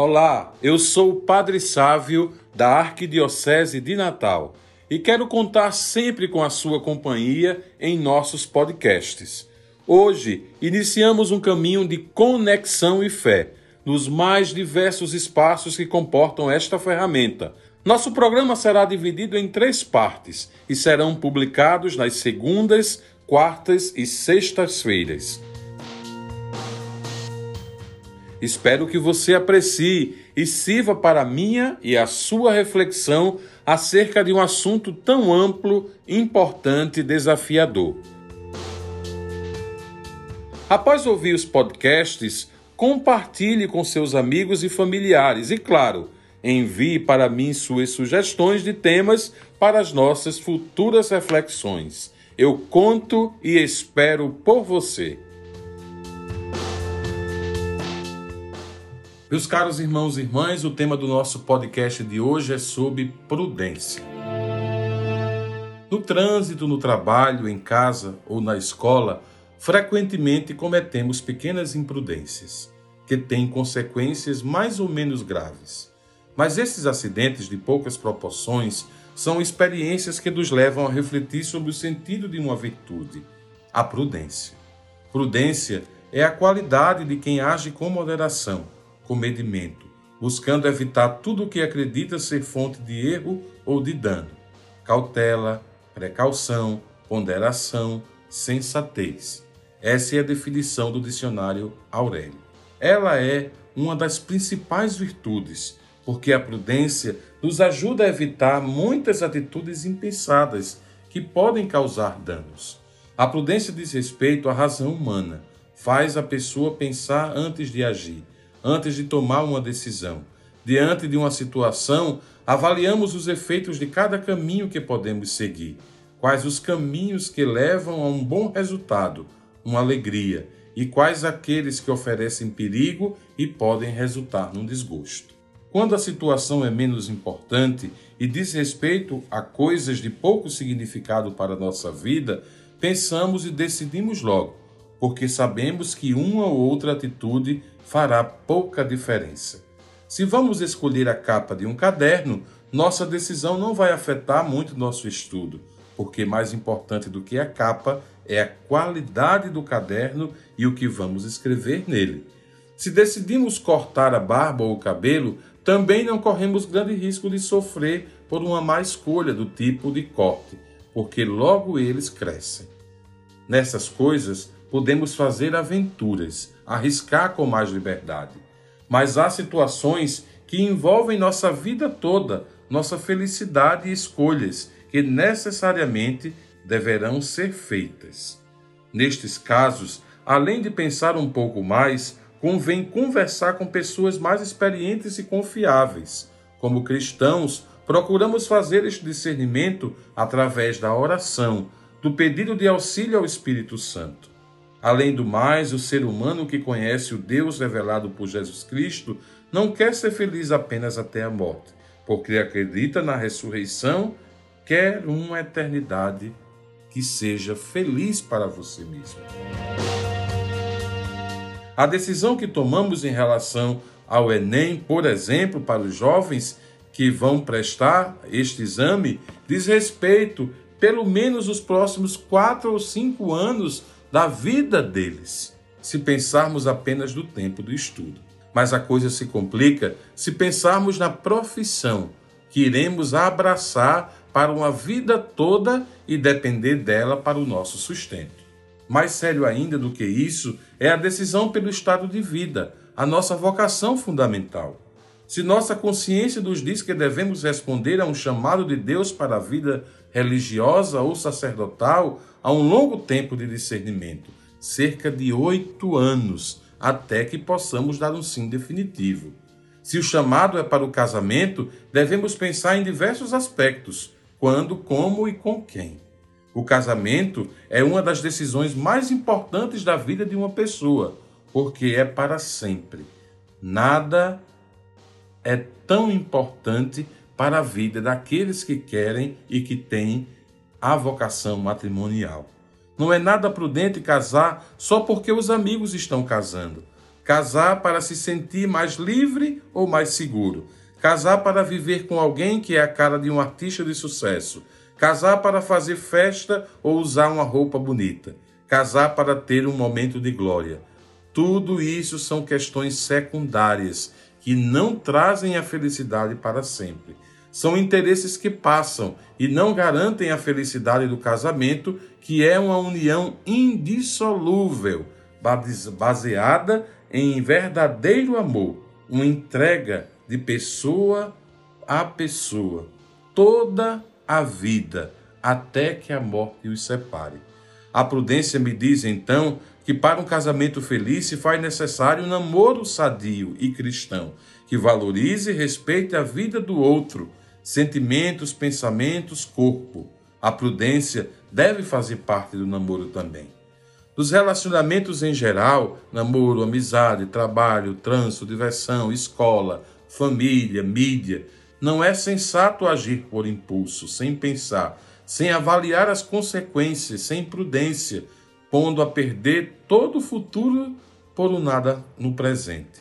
Olá, eu sou o Padre Sávio da Arquidiocese de Natal e quero contar sempre com a sua companhia em nossos podcasts. Hoje iniciamos um caminho de conexão e fé nos mais diversos espaços que comportam esta ferramenta. Nosso programa será dividido em três partes e serão publicados nas segundas, quartas e sextas-feiras. Espero que você aprecie e sirva para a minha e a sua reflexão acerca de um assunto tão amplo, importante e desafiador. Após ouvir os podcasts, compartilhe com seus amigos e familiares e, claro, envie para mim suas sugestões de temas para as nossas futuras reflexões. Eu conto e espero por você. Meus caros irmãos e irmãs, o tema do nosso podcast de hoje é sobre prudência. No trânsito, no trabalho, em casa ou na escola, frequentemente cometemos pequenas imprudências que têm consequências mais ou menos graves. Mas esses acidentes de poucas proporções são experiências que nos levam a refletir sobre o sentido de uma virtude, a prudência. Prudência é a qualidade de quem age com moderação comedimento, buscando evitar tudo o que acredita ser fonte de erro ou de dano. Cautela, precaução, ponderação, sensatez. Essa é a definição do dicionário Aurélio. Ela é uma das principais virtudes, porque a prudência nos ajuda a evitar muitas atitudes impensadas que podem causar danos. A prudência diz respeito à razão humana, faz a pessoa pensar antes de agir antes de tomar uma decisão. Diante de uma situação, avaliamos os efeitos de cada caminho que podemos seguir. Quais os caminhos que levam a um bom resultado, uma alegria, e quais aqueles que oferecem perigo e podem resultar num desgosto. Quando a situação é menos importante e diz respeito a coisas de pouco significado para a nossa vida, pensamos e decidimos logo, porque sabemos que uma ou outra atitude fará pouca diferença. Se vamos escolher a capa de um caderno, nossa decisão não vai afetar muito nosso estudo, porque mais importante do que a capa é a qualidade do caderno e o que vamos escrever nele. Se decidimos cortar a barba ou o cabelo, também não corremos grande risco de sofrer por uma má escolha do tipo de corte, porque logo eles crescem. Nessas coisas, podemos fazer aventuras, arriscar com mais liberdade. Mas há situações que envolvem nossa vida toda, nossa felicidade e escolhas que necessariamente deverão ser feitas. Nestes casos, além de pensar um pouco mais, convém conversar com pessoas mais experientes e confiáveis. Como cristãos, procuramos fazer este discernimento através da oração, do pedido de auxílio ao Espírito Santo. Além do mais, o ser humano que conhece o Deus revelado por Jesus Cristo não quer ser feliz apenas até a morte, porque acredita na ressurreição, quer uma eternidade que seja feliz para você mesmo. A decisão que tomamos em relação ao Enem, por exemplo, para os jovens que vão prestar este exame, diz respeito, pelo menos os próximos quatro ou cinco anos da vida deles, se pensarmos apenas do tempo do estudo. Mas a coisa se complica se pensarmos na profissão que iremos abraçar para uma vida toda e depender dela para o nosso sustento. Mais sério ainda do que isso é a decisão pelo estado de vida, a nossa vocação fundamental. Se nossa consciência nos diz que devemos responder a um chamado de Deus para a vida religiosa ou sacerdotal, há um longo tempo de discernimento cerca de oito anos até que possamos dar um sim definitivo. Se o chamado é para o casamento, devemos pensar em diversos aspectos: quando, como e com quem. O casamento é uma das decisões mais importantes da vida de uma pessoa, porque é para sempre. Nada é tão importante para a vida daqueles que querem e que têm a vocação matrimonial. Não é nada prudente casar só porque os amigos estão casando. Casar para se sentir mais livre ou mais seguro. Casar para viver com alguém que é a cara de um artista de sucesso. Casar para fazer festa ou usar uma roupa bonita. Casar para ter um momento de glória. Tudo isso são questões secundárias que não trazem a felicidade para sempre. São interesses que passam e não garantem a felicidade do casamento, que é uma união indissolúvel, baseada em verdadeiro amor, uma entrega de pessoa a pessoa, toda a vida, até que a morte os separe. A prudência me diz então que para um casamento feliz se faz necessário um namoro sadio e cristão, que valorize e respeite a vida do outro, sentimentos, pensamentos, corpo. A prudência deve fazer parte do namoro também. Dos relacionamentos em geral, namoro, amizade, trabalho, trânsito, diversão, escola, família, mídia, não é sensato agir por impulso, sem pensar, sem avaliar as consequências, sem prudência, pondo a perder todo o futuro por um nada no presente.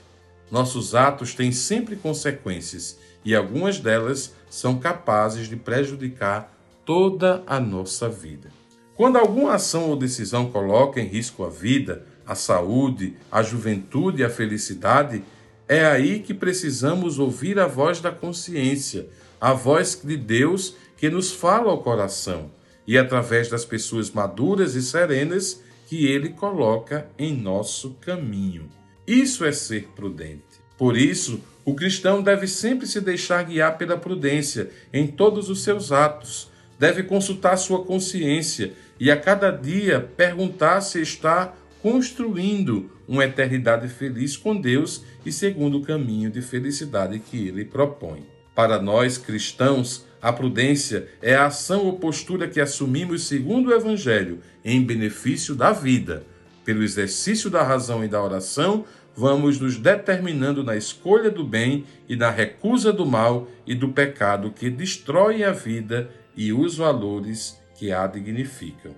Nossos atos têm sempre consequências e algumas delas são capazes de prejudicar toda a nossa vida. Quando alguma ação ou decisão coloca em risco a vida, a saúde, a juventude e a felicidade, é aí que precisamos ouvir a voz da consciência, a voz de Deus que nos fala ao coração e através das pessoas maduras e serenas que ele coloca em nosso caminho. Isso é ser prudente. Por isso, o cristão deve sempre se deixar guiar pela prudência em todos os seus atos. Deve consultar sua consciência e a cada dia perguntar se está construindo uma eternidade feliz com Deus e segundo o caminho de felicidade que ele propõe. Para nós cristãos, a prudência é a ação ou postura que assumimos segundo o Evangelho em benefício da vida. Pelo exercício da razão e da oração, vamos nos determinando na escolha do bem e na recusa do mal e do pecado que destroem a vida e os valores que a dignificam.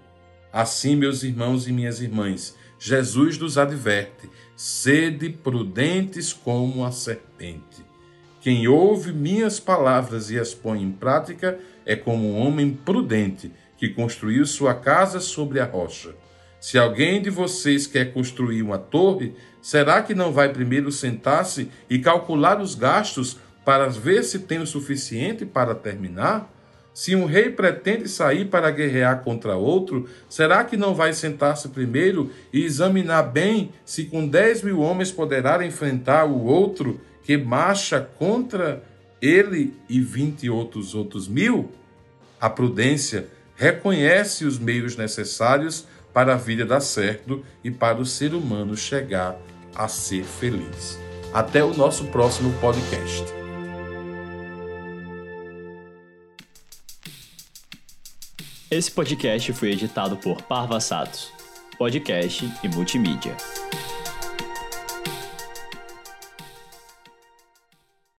Assim, meus irmãos e minhas irmãs, Jesus nos adverte: sede prudentes como a serpente quem ouve minhas palavras e as põe em prática é como um homem prudente que construiu sua casa sobre a rocha. Se alguém de vocês quer construir uma torre, será que não vai primeiro sentar-se e calcular os gastos para ver se tem o suficiente para terminar? Se um rei pretende sair para guerrear contra outro, será que não vai sentar-se primeiro e examinar bem se com dez mil homens poderá enfrentar o outro que marcha contra ele e vinte outros outros mil, a prudência reconhece os meios necessários para a vida dar certo e para o ser humano chegar a ser feliz. Até o nosso próximo podcast. Esse podcast foi editado por Parva Satos, podcast e multimídia.